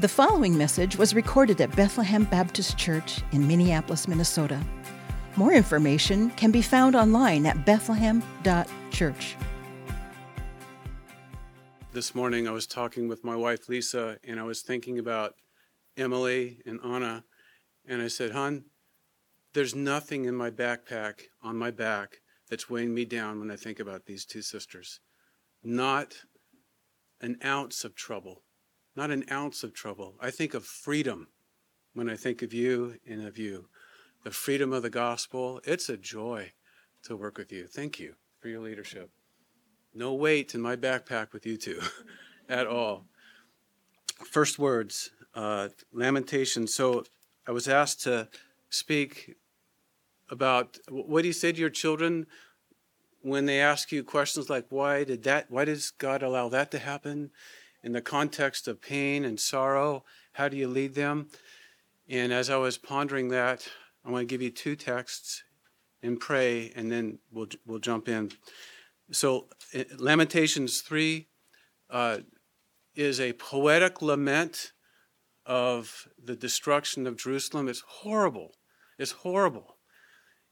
The following message was recorded at Bethlehem Baptist Church in Minneapolis, Minnesota. More information can be found online at bethlehem.church. This morning I was talking with my wife Lisa and I was thinking about Emily and Anna and I said, "Hon, there's nothing in my backpack on my back that's weighing me down when I think about these two sisters. Not an ounce of trouble." Not an ounce of trouble. I think of freedom when I think of you and of you. The freedom of the gospel, it's a joy to work with you. Thank you for your leadership. No weight in my backpack with you two at all. First words, uh, Lamentations. So I was asked to speak about what do you say to your children when they ask you questions like why did that why does God allow that to happen? In the context of pain and sorrow? How do you lead them? And as I was pondering that, I want to give you two texts and pray, and then we'll we'll jump in. So, eh, Lamentations three uh, is a poetic lament of the destruction of Jerusalem. It's horrible. It's horrible.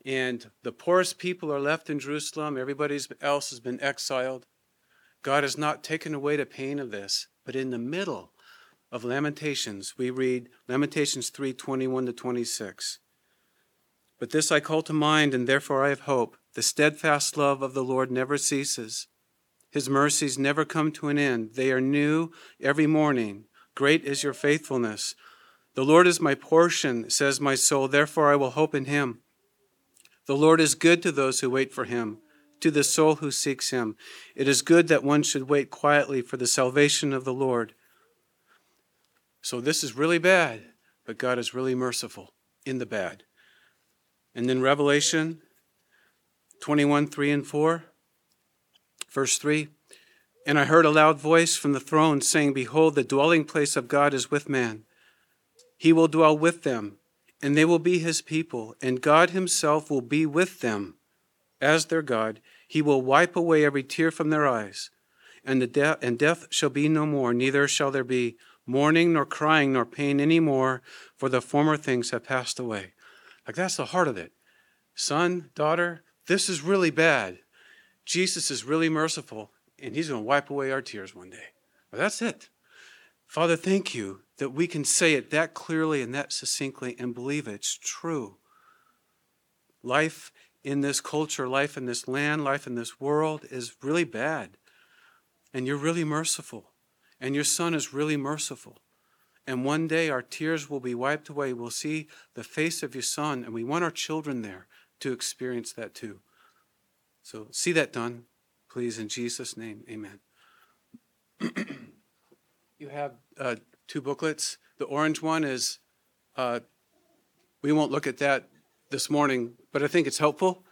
And the poorest people are left in Jerusalem. Everybody else has been exiled. God has not taken away the pain of this, but in the middle of Lamentations, we read Lamentations 3 21 to 26. But this I call to mind, and therefore I have hope. The steadfast love of the Lord never ceases. His mercies never come to an end. They are new every morning. Great is your faithfulness. The Lord is my portion, says my soul, therefore I will hope in him. The Lord is good to those who wait for him to the soul who seeks him. It is good that one should wait quietly for the salvation of the Lord. So this is really bad, but God is really merciful in the bad. And then Revelation 21 3 and 4, verse 3. And I heard a loud voice from the throne saying, Behold, the dwelling place of God is with man. He will dwell with them, and they will be his people, and God himself will be with them as their God. He will wipe away every tear from their eyes, and, the de- and death shall be no more, neither shall there be mourning, nor crying, nor pain any more, for the former things have passed away. Like that's the heart of it. Son, daughter, this is really bad. Jesus is really merciful, and he's going to wipe away our tears one day. But that's it. Father, thank you that we can say it that clearly and that succinctly and believe it's true. Life in this culture, life in this land, life in this world is really bad. And you're really merciful. And your Son is really merciful. And one day our tears will be wiped away. We'll see the face of your Son, and we want our children there to experience that too. So see that done, please, in Jesus' name. Amen. you have uh, two booklets. The orange one is, uh, we won't look at that this morning, but I think it's helpful.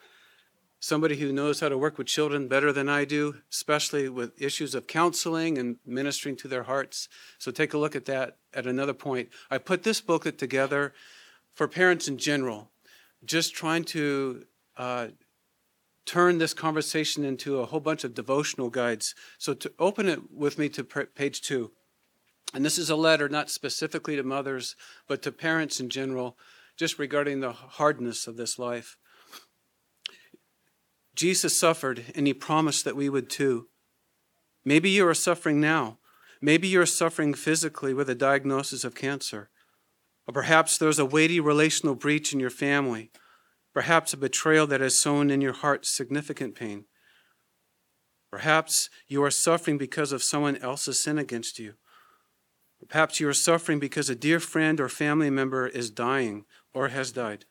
Somebody who knows how to work with children better than I do, especially with issues of counseling and ministering to their hearts. So take a look at that at another point. I put this booklet together for parents in general, just trying to uh, turn this conversation into a whole bunch of devotional guides. So to open it with me to page two. And this is a letter not specifically to mothers, but to parents in general just regarding the hardness of this life. Jesus suffered, and he promised that we would too. Maybe you are suffering now. Maybe you're suffering physically with a diagnosis of cancer. Or perhaps there's a weighty relational breach in your family. Perhaps a betrayal that has sown in your heart significant pain. Perhaps you are suffering because of someone else's sin against you. Perhaps you are suffering because a dear friend or family member is dying or has died.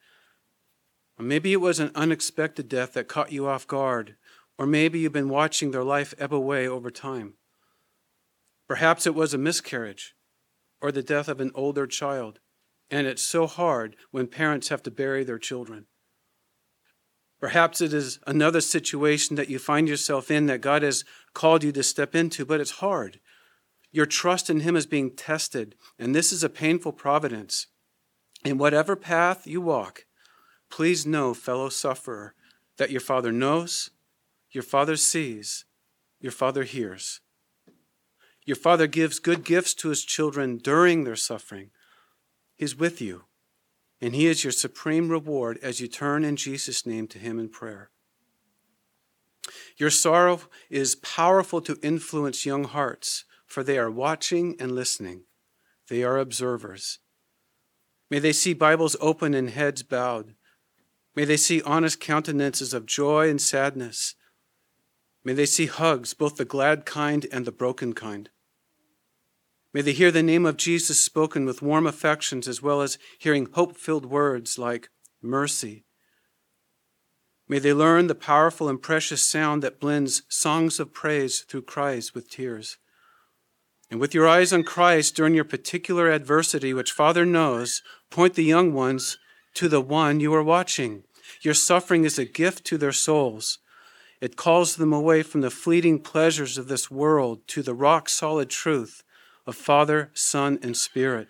Maybe it was an unexpected death that caught you off guard, or maybe you've been watching their life ebb away over time. Perhaps it was a miscarriage or the death of an older child, and it's so hard when parents have to bury their children. Perhaps it is another situation that you find yourself in that God has called you to step into, but it's hard. Your trust in Him is being tested, and this is a painful providence. In whatever path you walk, please know, fellow sufferer, that your Father knows, your Father sees, your Father hears. Your Father gives good gifts to his children during their suffering. He's with you, and he is your supreme reward as you turn in Jesus' name to him in prayer. Your sorrow is powerful to influence young hearts, for they are watching and listening. They are observers. May they see Bibles open and heads bowed. May they see honest countenances of joy and sadness. May they see hugs, both the glad kind and the broken kind. May they hear the name of Jesus spoken with warm affections as well as hearing hope filled words like mercy. May they learn the powerful and precious sound that blends songs of praise through cries with tears. And with your eyes on Christ during your particular adversity, which Father knows, point the young ones to the one you are watching. Your suffering is a gift to their souls. It calls them away from the fleeting pleasures of this world to the rock solid truth of Father, Son, and Spirit.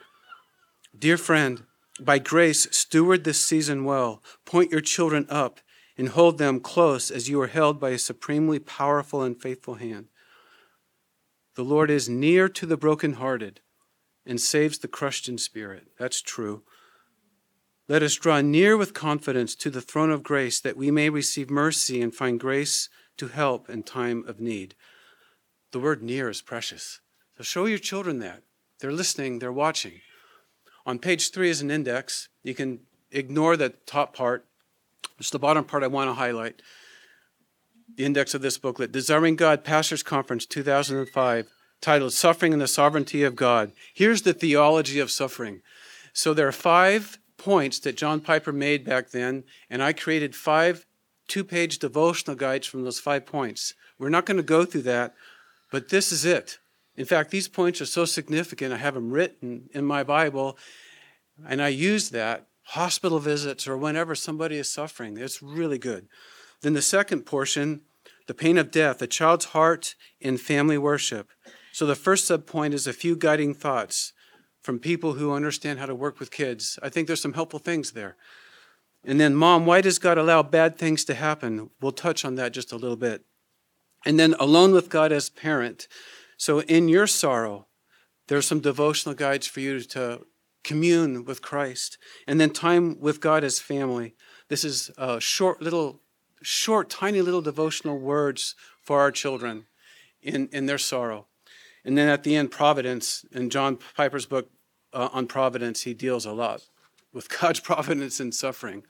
Dear friend, by grace, steward this season well. Point your children up and hold them close as you are held by a supremely powerful and faithful hand. The Lord is near to the brokenhearted and saves the crushed in spirit. That's true. Let us draw near with confidence to the throne of grace that we may receive mercy and find grace to help in time of need. The word near is precious. So show your children that. They're listening, they're watching. On page three is an index. You can ignore the top part. It's the bottom part I want to highlight. The index of this booklet, Desiring God Pastors Conference 2005, titled Suffering and the Sovereignty of God. Here's the theology of suffering. So there are five points that John Piper made back then, and I created five two page devotional guides from those five points. We're not going to go through that, but this is it. In fact, these points are so significant, I have them written in my Bible, and I use that hospital visits or whenever somebody is suffering. It's really good. Then the second portion, the pain of death, a child's heart in family worship. So the first subpoint is a few guiding thoughts from people who understand how to work with kids. I think there's some helpful things there. And then, Mom, why does God allow bad things to happen? We'll touch on that just a little bit. And then, alone with God as parent. So, in your sorrow, there's some devotional guides for you to commune with Christ. And then, time with God as family. This is a short, little, short, tiny little devotional words for our children in, in their sorrow. And then at the end, providence. In John Piper's book uh, on providence, he deals a lot with God's providence and suffering.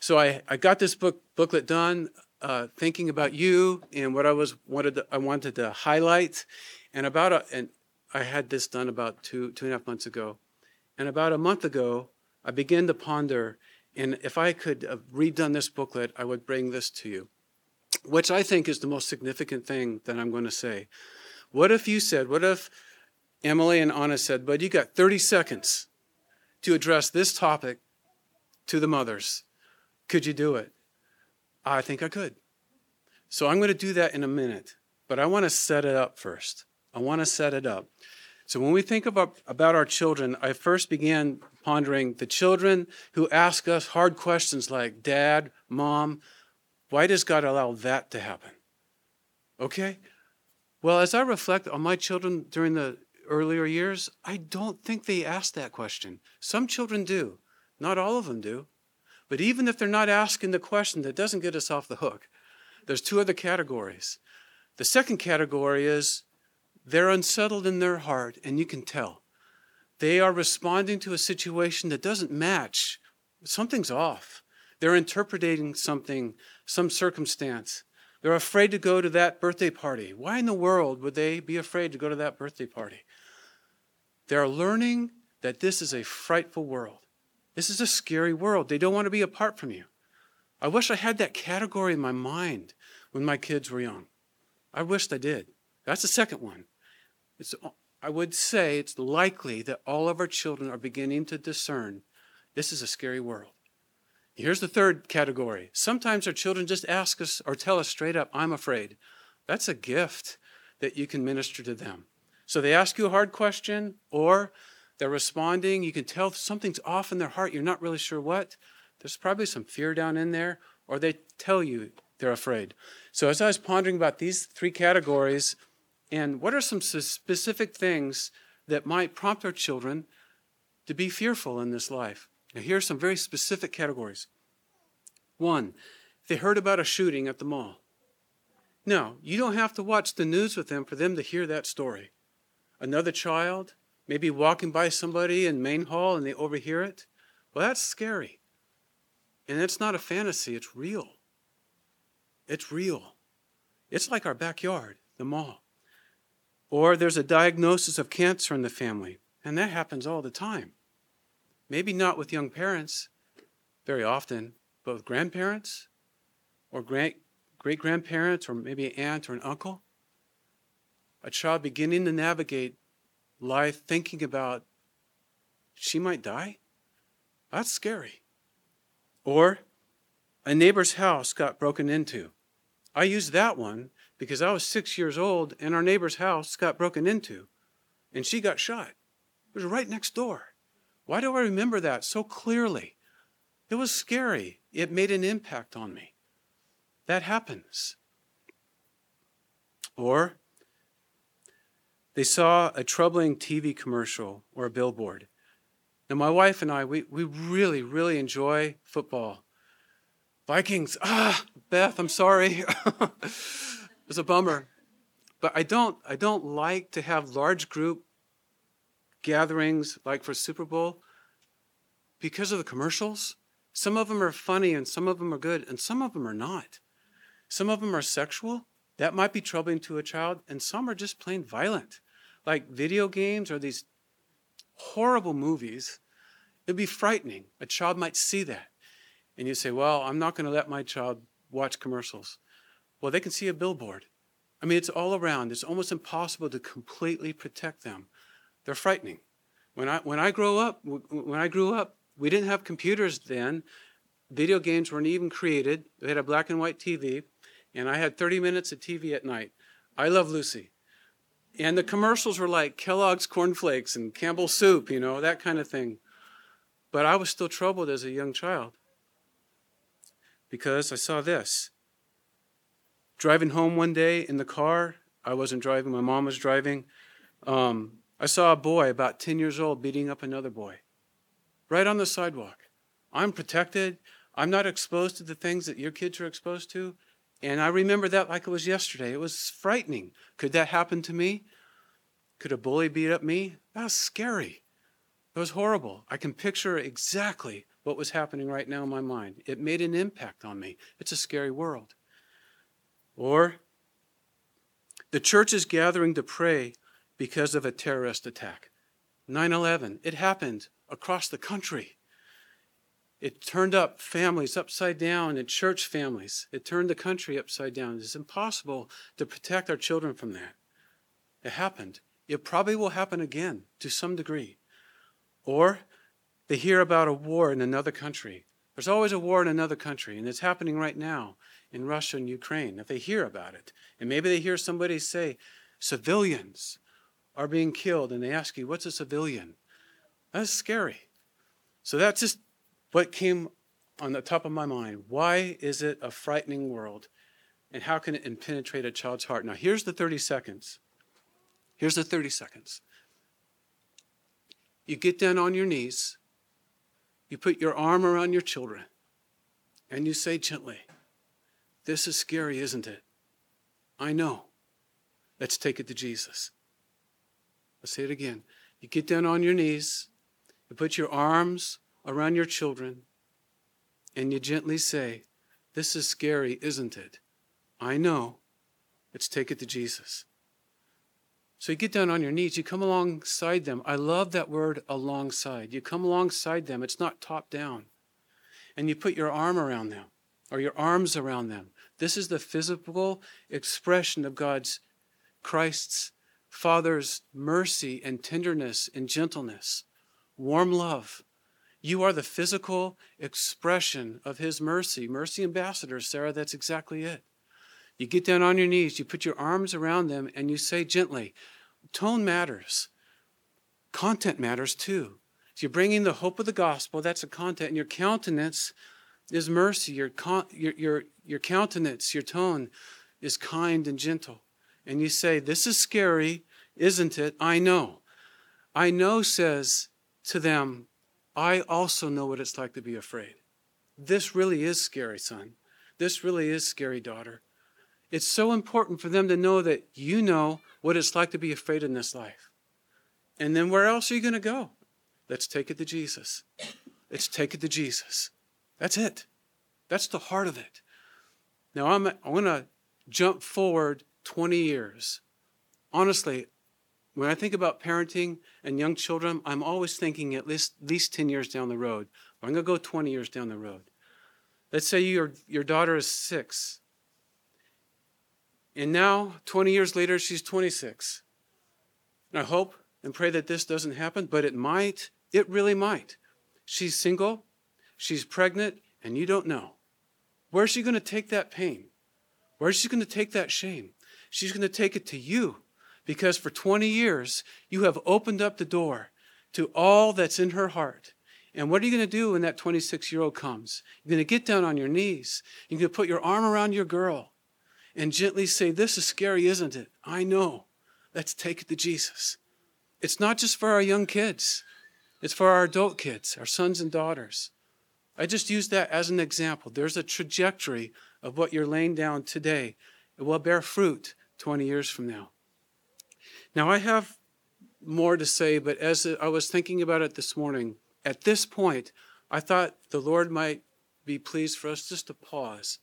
So I, I got this book booklet done, uh, thinking about you and what I was wanted to, I wanted to highlight, and about a, and I had this done about two two and a half months ago, and about a month ago I began to ponder, and if I could have redone this booklet, I would bring this to you, which I think is the most significant thing that I'm going to say. What if you said, what if Emily and Anna said, but you got 30 seconds to address this topic to the mothers? Could you do it? I think I could. So I'm going to do that in a minute, but I want to set it up first. I want to set it up. So when we think about, about our children, I first began pondering the children who ask us hard questions like, Dad, Mom, why does God allow that to happen? Okay? Well, as I reflect on my children during the earlier years, I don't think they asked that question. Some children do, not all of them do. But even if they're not asking the question, that doesn't get us off the hook. There's two other categories. The second category is they're unsettled in their heart, and you can tell. They are responding to a situation that doesn't match. Something's off. They're interpreting something, some circumstance. They're afraid to go to that birthday party. Why in the world would they be afraid to go to that birthday party? They're learning that this is a frightful world. This is a scary world. They don't want to be apart from you. I wish I had that category in my mind when my kids were young. I wished I did. That's the second one. It's, I would say it's likely that all of our children are beginning to discern this is a scary world. Here's the third category. Sometimes our children just ask us or tell us straight up, I'm afraid. That's a gift that you can minister to them. So they ask you a hard question, or they're responding. You can tell something's off in their heart. You're not really sure what. There's probably some fear down in there, or they tell you they're afraid. So as I was pondering about these three categories, And what are some specific things that might prompt our children to be fearful in this life? Now, here are some very specific categories. One, they heard about a shooting at the mall. No, you don't have to watch the news with them for them to hear that story. Another child, maybe walking by somebody in main hall and they overhear it. Well, that's scary. And it's not a fantasy, it's real. It's real. It's like our backyard, the mall. Or there's a diagnosis of cancer in the family, and that happens all the time. Maybe not with young parents very often, but with grandparents or great grandparents or maybe an aunt or an uncle. A child beginning to navigate life thinking about she might die. That's scary. Or a neighbor's house got broken into. I used that one because I was six years old and our neighbor's house got broken into and she got shot. It was right next door. Why do I remember that so clearly? It was scary. It made an impact on me. That happens. Or they saw a troubling TV commercial or a billboard. Now, my wife and I, we, we really, really enjoy football. Vikings, ah, Beth, I'm sorry. it's a bummer. But I don't, I don't like to have large group gatherings like for Super Bowl because of the commercials. Some of them are funny and some of them are good and some of them are not. Some of them are sexual. That might be troubling to a child. And some are just plain violent, like video games or these horrible movies. It'd be frightening. A child might see that. And you say, Well, I'm not going to let my child watch commercials. Well, they can see a billboard. I mean, it's all around. It's almost impossible to completely protect them. They're frightening. When I, when I grow up, when I grew up, we didn't have computers then. Video games weren't even created. We had a black and white TV, and I had 30 minutes of TV at night. I love Lucy. And the commercials were like Kellogg's cornflakes and Campbell's soup, you know, that kind of thing. But I was still troubled as a young child because I saw this. Driving home one day in the car, I wasn't driving, my mom was driving. Um, I saw a boy about 10 years old beating up another boy right on the sidewalk. I'm protected. I'm not exposed to the things that your kids are exposed to. And I remember that like it was yesterday. It was frightening. Could that happen to me? Could a bully beat up me? That was scary. It was horrible. I can picture exactly what was happening right now in my mind. It made an impact on me. It's a scary world. Or the church is gathering to pray because of a terrorist attack. 9 11, it happened across the country. It turned up families upside down and church families. It turned the country upside down. It's impossible to protect our children from that. It happened. It probably will happen again to some degree. Or they hear about a war in another country. There's always a war in another country, and it's happening right now in Russia and Ukraine. If they hear about it, and maybe they hear somebody say, civilians are being killed, and they ask you, what's a civilian? That's scary. So that's just what came on the top of my mind. Why is it a frightening world? And how can it penetrate a child's heart? Now, here's the 30 seconds. Here's the 30 seconds. You get down on your knees, you put your arm around your children, and you say gently, This is scary, isn't it? I know. Let's take it to Jesus. I'll say it again. You get down on your knees, you put your arms around your children, and you gently say, This is scary, isn't it? I know. Let's take it to Jesus. So you get down on your knees, you come alongside them. I love that word alongside. You come alongside them, it's not top down. And you put your arm around them or your arms around them. This is the physical expression of God's, Christ's, Father's mercy and tenderness and gentleness, warm love. You are the physical expression of His mercy. Mercy ambassador, Sarah, that's exactly it. You get down on your knees, you put your arms around them, and you say gently, Tone matters. Content matters too. So you're bringing the hope of the gospel, that's a content, and your countenance is mercy. Your, your, your, your countenance, your tone is kind and gentle. and you say, This is scary, isn't it? I know. I know says to them, I also know what it's like to be afraid. This really is scary, son. This really is scary, daughter. It's so important for them to know that you know what it's like to be afraid in this life. And then where else are you going to go? Let's take it to Jesus. Let's take it to Jesus. That's it. That's the heart of it. Now I'm I want to jump forward 20 years. Honestly, when I think about parenting and young children, I'm always thinking at least, at least 10 years down the road. I'm going to go 20 years down the road. Let's say your, your daughter is six. And now, 20 years later, she's 26. And I hope and pray that this doesn't happen, but it might. It really might. She's single, she's pregnant, and you don't know. Where's she going to take that pain? Where's she going to take that shame? She's going to take it to you because for 20 years you have opened up the door to all that's in her heart. And what are you going to do when that 26 year old comes? You're going to get down on your knees. You're going to put your arm around your girl and gently say, This is scary, isn't it? I know. Let's take it to Jesus. It's not just for our young kids, it's for our adult kids, our sons and daughters. I just use that as an example. There's a trajectory of what you're laying down today. It will bear fruit 20 years from now. Now, I have more to say, but as I was thinking about it this morning, at this point, I thought the Lord might be pleased for us just to pause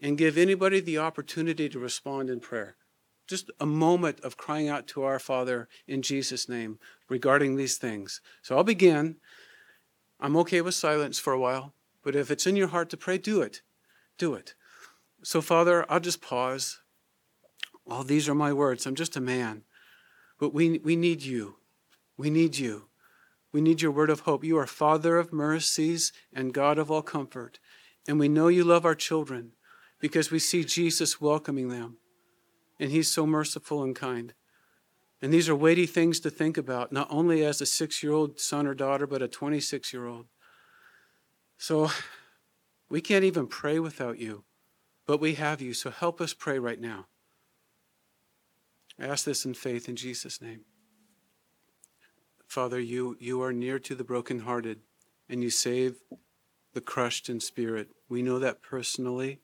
and give anybody the opportunity to respond in prayer. Just a moment of crying out to our Father in Jesus' name regarding these things. So I'll begin. I'm okay with silence for a while, but if it's in your heart to pray, do it. Do it. So, Father, I'll just pause. All these are my words. I'm just a man. But we, we need you. We need you. We need your word of hope. You are Father of mercies and God of all comfort. And we know you love our children because we see Jesus welcoming them. And he's so merciful and kind. And these are weighty things to think about, not only as a six year old son or daughter, but a 26 year old. So we can't even pray without you, but we have you. So help us pray right now. I ask this in faith in Jesus' name. Father, you, you are near to the brokenhearted and you save the crushed in spirit. We know that personally,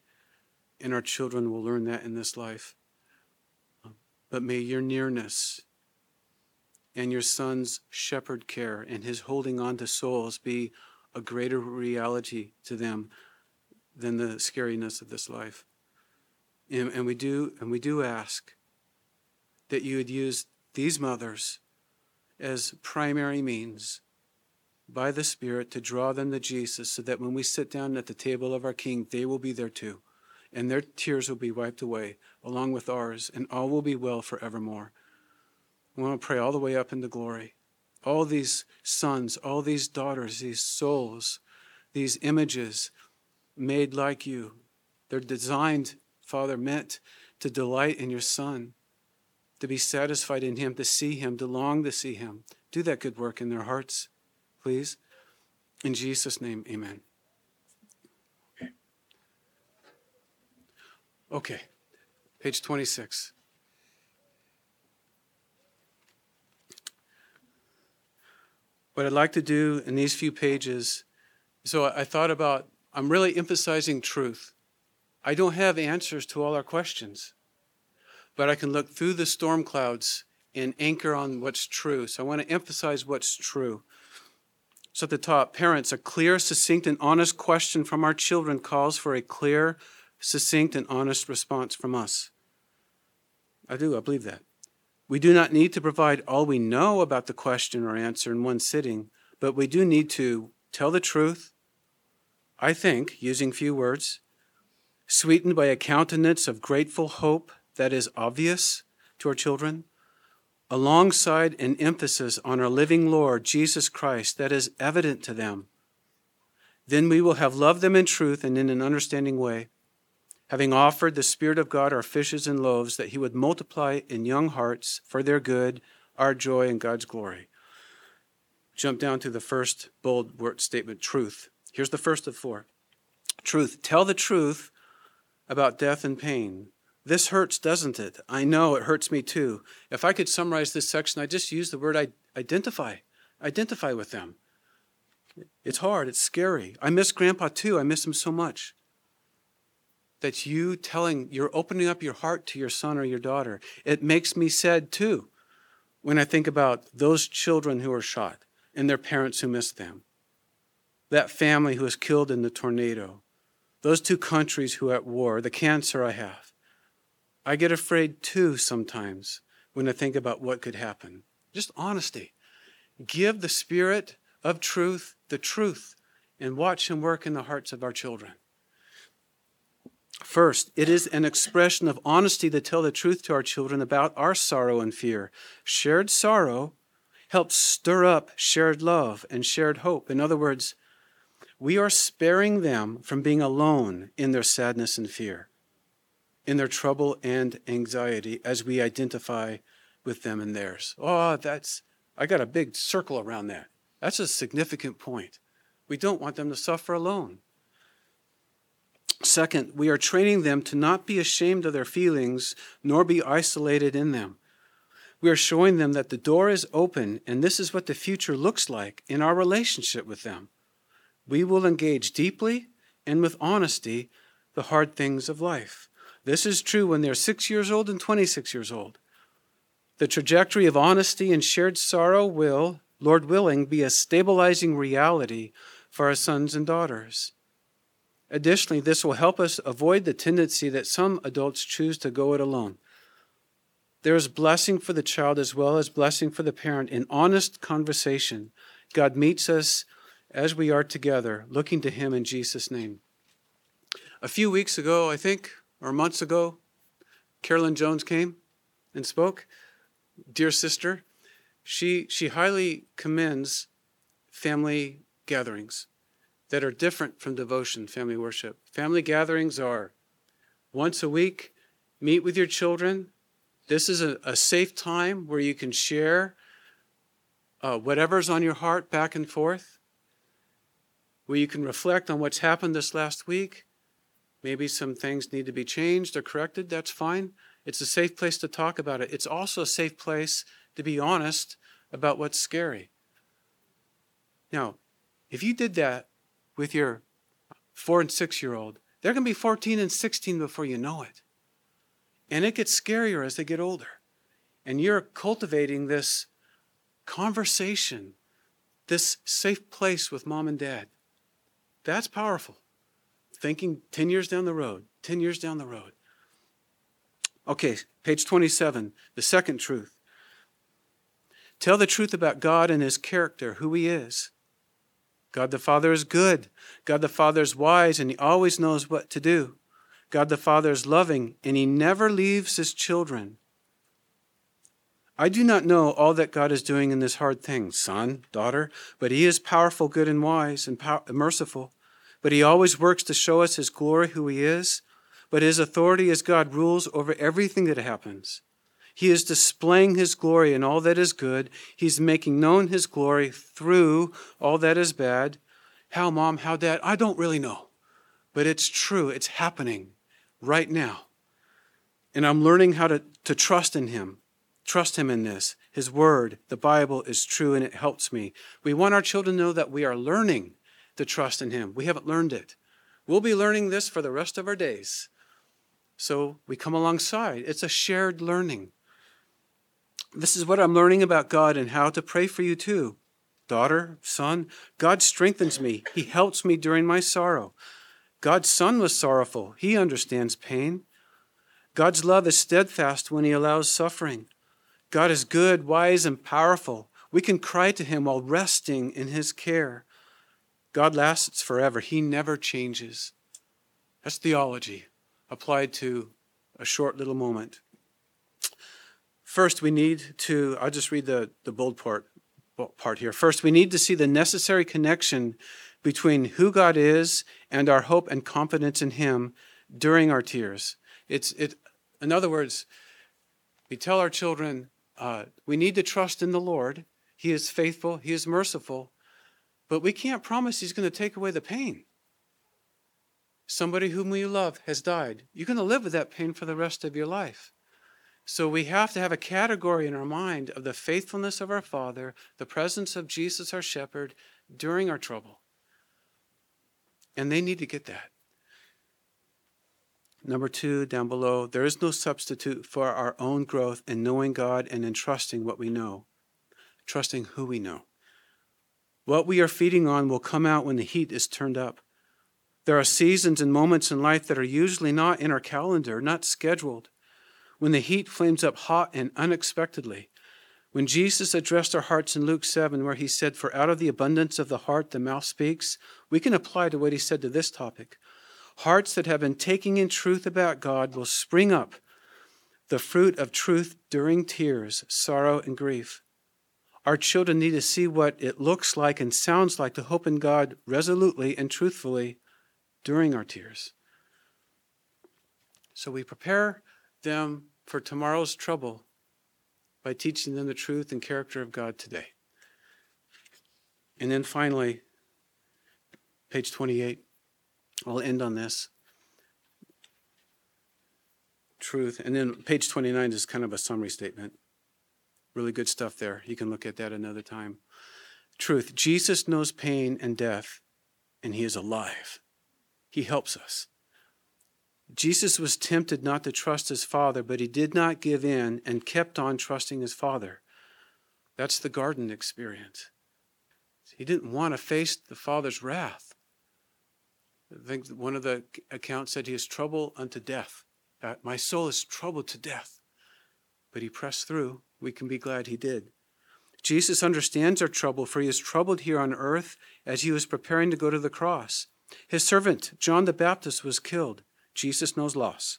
and our children will learn that in this life. But may your nearness and your son's shepherd care and his holding on to souls be a greater reality to them than the scariness of this life. And, and we do and we do ask that you would use these mothers as primary means by the Spirit to draw them to Jesus so that when we sit down at the table of our King, they will be there too. And their tears will be wiped away along with ours, and all will be well forevermore. We want to pray all the way up into glory. All these sons, all these daughters, these souls, these images made like you, they're designed, Father, meant to delight in your Son to be satisfied in Him, to see Him, to long to see Him. Do that good work in their hearts, please. In Jesus' name, amen. Okay, page 26. What I'd like to do in these few pages, so I thought about, I'm really emphasizing truth. I don't have answers to all our questions but I can look through the storm clouds and anchor on what's true. So I want to emphasize what's true. So at the top, parents, a clear, succinct, and honest question from our children calls for a clear, succinct, and honest response from us. I do, I believe that. We do not need to provide all we know about the question or answer in one sitting, but we do need to tell the truth, I think, using few words, sweetened by a countenance of grateful hope that is obvious to our children, alongside an emphasis on our living Lord, Jesus Christ, that is evident to them, then we will have loved them in truth and in an understanding way, having offered the Spirit of God our fishes and loaves, that He would multiply in young hearts for their good, our joy, and God's glory. Jump down to the first bold word statement truth. Here's the first of four truth. Tell the truth about death and pain This hurts, doesn't it? I know it hurts me too. If I could summarize this section, I just use the word identify. Identify with them. It's hard, it's scary. I miss Grandpa too. I miss him so much. That you telling, you're opening up your heart to your son or your daughter. It makes me sad too when I think about those children who are shot and their parents who missed them. That family who was killed in the tornado. Those two countries who are at war, the cancer I have. I get afraid too sometimes when I think about what could happen. Just honesty. Give the Spirit of truth the truth and watch Him work in the hearts of our children. First, it is an expression of honesty to tell the truth to our children about our sorrow and fear. Shared sorrow helps stir up shared love and shared hope. In other words, we are sparing them from being alone in their sadness and fear in their trouble and anxiety as we identify with them and theirs. Oh, that's, I got a big circle around that. That's a significant point. We don't want them to suffer alone. Second, we are training them to not be ashamed of their feelings nor be isolated in them. We are showing them that the door is open and this is what the future looks like in our relationship with them. We will engage deeply and with honesty the hard things of life. This is true when they're six years old and 26 years old. The trajectory of honesty and shared sorrow will, Lord willing, be a stabilizing reality for our sons and daughters. Additionally, this will help us avoid the tendency that some adults choose to go it alone. There is blessing for the child as well as blessing for the parent in honest conversation. God meets us as we are together, looking to Him in Jesus' name. A few weeks ago, I think, or months ago, Carolyn Jones came and spoke. Dear sister, she, she highly commends family gatherings that are different from devotion, family worship. Family gatherings are once a week, meet with your children. This is a, a safe time where you can share uh, whatever's on your heart back and forth, where you can reflect on what's happened this last week Maybe some things need to be changed or corrected. That's fine. It's a safe place to talk about it. It's also a safe place to be honest about what's scary. Now, if you did that with your four and six year old, they're going to be 14 and 16 before you know it. And it gets scarier as they get older. And you're cultivating this conversation, this safe place with mom and dad. That's powerful thinking 10 years down the road, 10 years down the road. Okay, page 27, the second truth. Tell the truth about God and his character, who he is. God the Father is good. God the Father is wise and he always knows what to do. God the Father is loving and he never leaves his children. I do not know all that God is doing in this hard thing, son, daughter, but he is powerful, good, and wise and merciful. But he always works to show us his glory, who he is. But his authority as God rules over everything that happens. He is displaying his glory in all that is good. He's making known his glory through all that is bad. How, mom? How, dad? I don't really know. But it's true. It's happening right now. And I'm learning how to, to trust in him. Trust him in this. His word, the Bible, is true and it helps me. We want our children to know that we are learning to trust in Him. We haven't learned it. We'll be learning this for the rest of our days. So we come alongside. It's a shared learning. This is what I'm learning about God and how to pray for you too. Daughter, son, God strengthens me. He helps me during my sorrow. God's son was sorrowful. He understands pain. God's love is steadfast when he allows suffering. God is good, wise, and powerful. We can cry to him while resting in his care. God lasts forever. He never changes. That's theology applied to a short little moment. First, we need to, I'll just read the, the bold part, part here. First, we need to see the necessary connection between who God is and our hope and confidence in Him during our tears. It's, it, in other words, we tell our children uh, we need to trust in the Lord. He is faithful, He is merciful, but we can't promise He's going to take away the pain. Somebody whom you love has died. You're going to live with that pain for the rest of your life. So we have to have a category in our mind of the faithfulness of our Father, the presence of Jesus, our shepherd, during our trouble. And they need to get that. Number two, down below, there is no substitute for our own growth in knowing God and in trusting what we know, trusting who we know. What we are feeding on will come out when the heat is turned up. There are seasons and moments in life that are usually not in our calendar, not scheduled, when the heat flames up hot and unexpectedly. When Jesus addressed our hearts in Luke 7, where he said, For out of the abundance of the heart the mouth speaks, we can apply to what he said to this topic. Hearts that have been taking in truth about God will spring up the fruit of truth during tears, sorrow, and grief. Our children need to see what it looks like and sounds like to hope in God resolutely and truthfully during our tears. So we prepare them for tomorrow's trouble by teaching them the truth and character of God today. And then finally, page 28, I'll end on this truth. And then page 29 is kind of a summary statement. Really good stuff there. You can look at that another time. Truth Jesus knows pain and death, and he is alive. He helps us. Jesus was tempted not to trust his Father, but he did not give in and kept on trusting his Father. That's the garden experience. He didn't want to face the Father's wrath. I think one of the accounts said he is troubled unto death. Uh, my soul is troubled to death. But he pressed through we can be glad he did. Jesus understands our trouble, for he is troubled here on earth as he was preparing to go to the cross. His servant, John the Baptist, was killed. Jesus knows loss.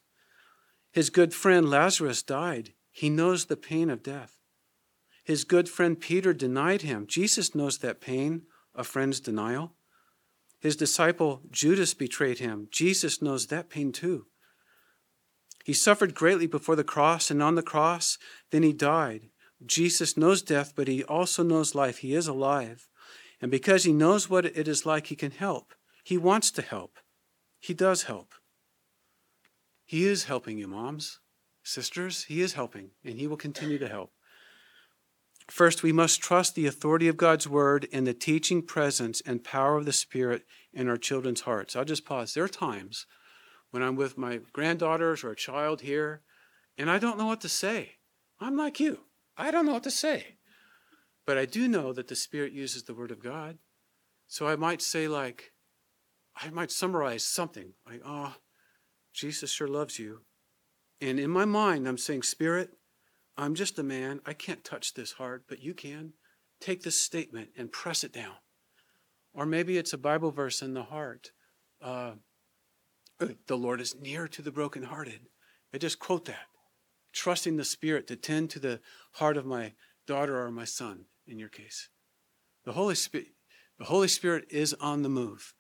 His good friend Lazarus died. He knows the pain of death. His good friend Peter denied him. Jesus knows that pain, a friend's denial. His disciple Judas betrayed him. Jesus knows that pain too. He suffered greatly before the cross, and on the cross, then he died. Jesus knows death, but he also knows life. He is alive. And because he knows what it is like, he can help. He wants to help. He does help. He is helping you, moms, sisters. He is helping, and he will continue to help. First, we must trust the authority of God's word and the teaching presence and power of the Spirit in our children's hearts. I'll just pause. There are times when I'm with my granddaughters or a child here, and I don't know what to say. I'm like you. I don't know what to say. But I do know that the Spirit uses the Word of God. So I might say, like, I might summarize something like, oh, Jesus sure loves you. And in my mind, I'm saying, Spirit, I'm just a man. I can't touch this heart, but you can. Take this statement and press it down. Or maybe it's a Bible verse in the heart. Uh, the Lord is near to the brokenhearted. I just quote that. Trusting the Spirit to tend to the heart of my daughter or my son, in your case. The Holy Spirit, the Holy Spirit is on the move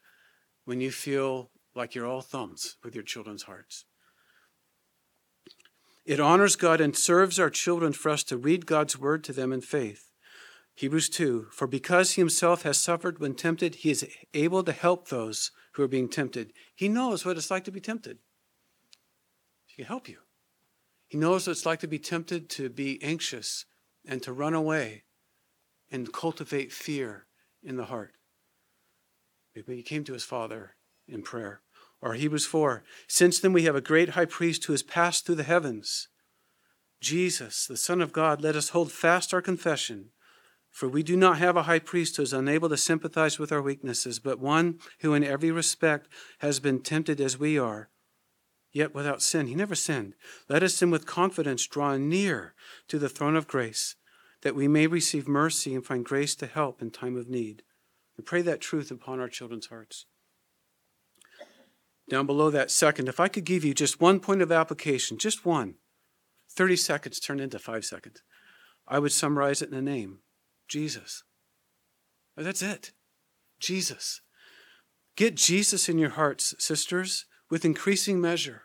when you feel like you're all thumbs with your children's hearts. It honors God and serves our children for us to read God's word to them in faith. Hebrews 2 For because he himself has suffered when tempted, he is able to help those who are being tempted. He knows what it's like to be tempted. He can help you. He knows what it's like to be tempted to be anxious and to run away and cultivate fear in the heart. But he came to his Father in prayer. Or Hebrews 4 Since then we have a great high priest who has passed through the heavens, Jesus, the Son of God, let us hold fast our confession. For we do not have a high priest who is unable to sympathize with our weaknesses, but one who in every respect has been tempted as we are, yet without sin. He never sinned. Let us then with confidence draw near to the throne of grace, that we may receive mercy and find grace to help in time of need. And pray that truth upon our children's hearts. Down below that second, if I could give you just one point of application, just one, 30 seconds turned into five seconds, I would summarize it in a name Jesus. Oh, that's it. Jesus. Get Jesus in your hearts, sisters, with increasing measure.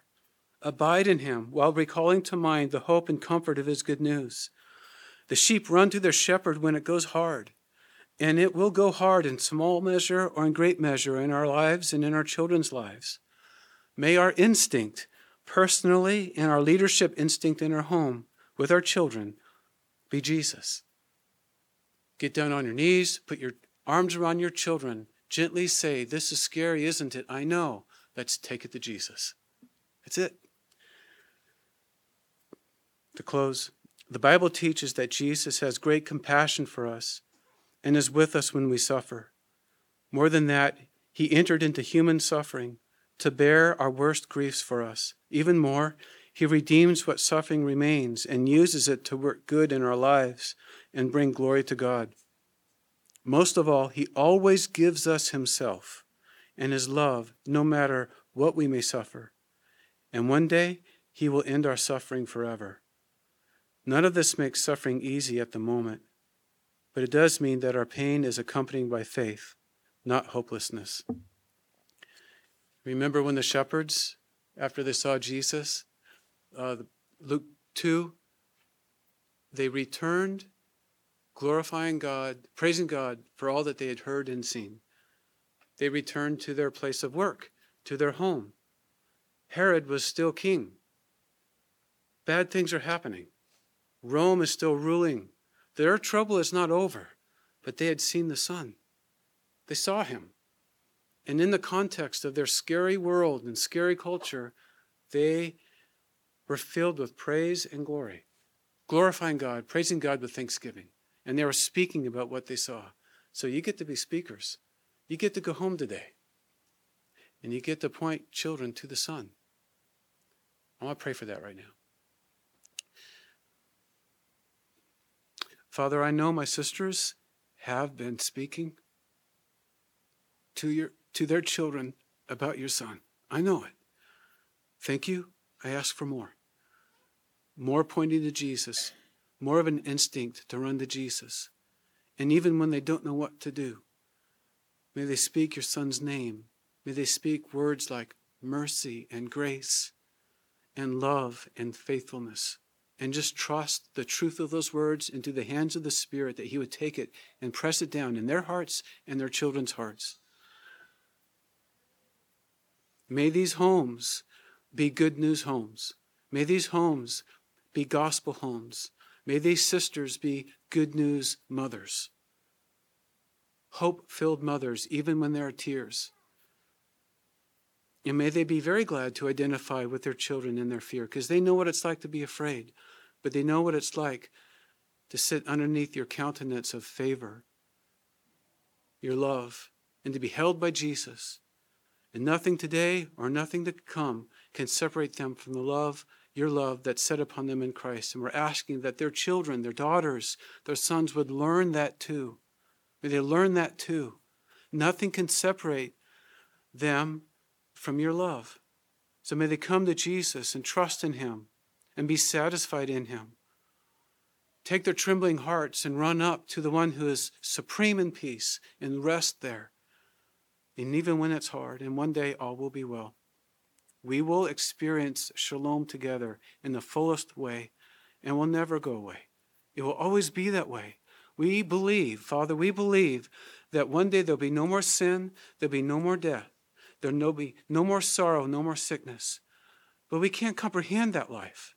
Abide in him while recalling to mind the hope and comfort of his good news. The sheep run to their shepherd when it goes hard, and it will go hard in small measure or in great measure in our lives and in our children's lives. May our instinct, personally, and our leadership instinct in our home with our children, be Jesus. Get down on your knees, put your arms around your children, gently say, This is scary, isn't it? I know. Let's take it to Jesus. That's it. To close, the Bible teaches that Jesus has great compassion for us and is with us when we suffer. More than that, he entered into human suffering to bear our worst griefs for us. Even more, he redeems what suffering remains and uses it to work good in our lives and bring glory to God. Most of all, he always gives us himself and his love, no matter what we may suffer. And one day, he will end our suffering forever. None of this makes suffering easy at the moment, but it does mean that our pain is accompanied by faith, not hopelessness. Remember when the shepherds, after they saw Jesus, uh, Luke 2, they returned glorifying God, praising God for all that they had heard and seen. They returned to their place of work, to their home. Herod was still king. Bad things are happening. Rome is still ruling. Their trouble is not over, but they had seen the Son. They saw him. And in the context of their scary world and scary culture, they were filled with praise and glory, glorifying God, praising God with thanksgiving. And they were speaking about what they saw. So you get to be speakers. You get to go home today. And you get to point children to the Son. I want to pray for that right now. Father, I know my sisters have been speaking to your to their children about your son. I know it. Thank you. I ask for more. More pointing to Jesus, more of an instinct to run to Jesus. And even when they don't know what to do, may they speak your son's name. May they speak words like mercy and grace and love and faithfulness and just trust the truth of those words into the hands of the Spirit that He would take it and press it down in their hearts and their children's hearts. May these homes be good news homes. May these homes be gospel homes. May these sisters be good news mothers. Hope filled mothers, even when there are tears. And may they be very glad to identify with their children in their fear because they know what it's like to be afraid, but they know what it's like to sit underneath your countenance of favor, your love, and to be held by Jesus. And nothing today or nothing to come can separate them from the love, your love that's set upon them in Christ. And we're asking that their children, their daughters, their sons would learn that too. May they learn that too. Nothing can separate them from your love. So may they come to Jesus and trust in him and be satisfied in him. Take their trembling hearts and run up to the one who is supreme in peace and rest there. And even when it's hard, and one day all will be well, we will experience shalom together in the fullest way and will never go away. It will always be that way. We believe, Father, we believe that one day there'll be no more sin, there'll be no more death, There'll be no more sorrow, no more sickness. But we can't comprehend that life.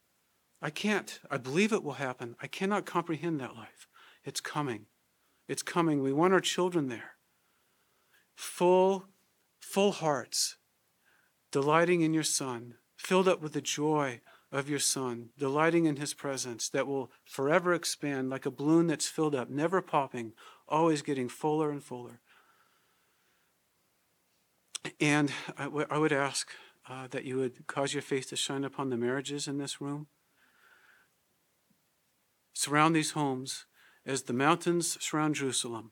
I can't. I believe it will happen. I cannot comprehend that life. It's coming. It's coming. We want our children there. Full, full hearts, delighting in your Son, filled up with the joy of your Son, delighting in his presence that will forever expand like a balloon that's filled up, never popping, always getting fuller and fuller. And I, w- I would ask uh, that you would cause your face to shine upon the marriages in this room. Surround these homes as the mountains surround Jerusalem.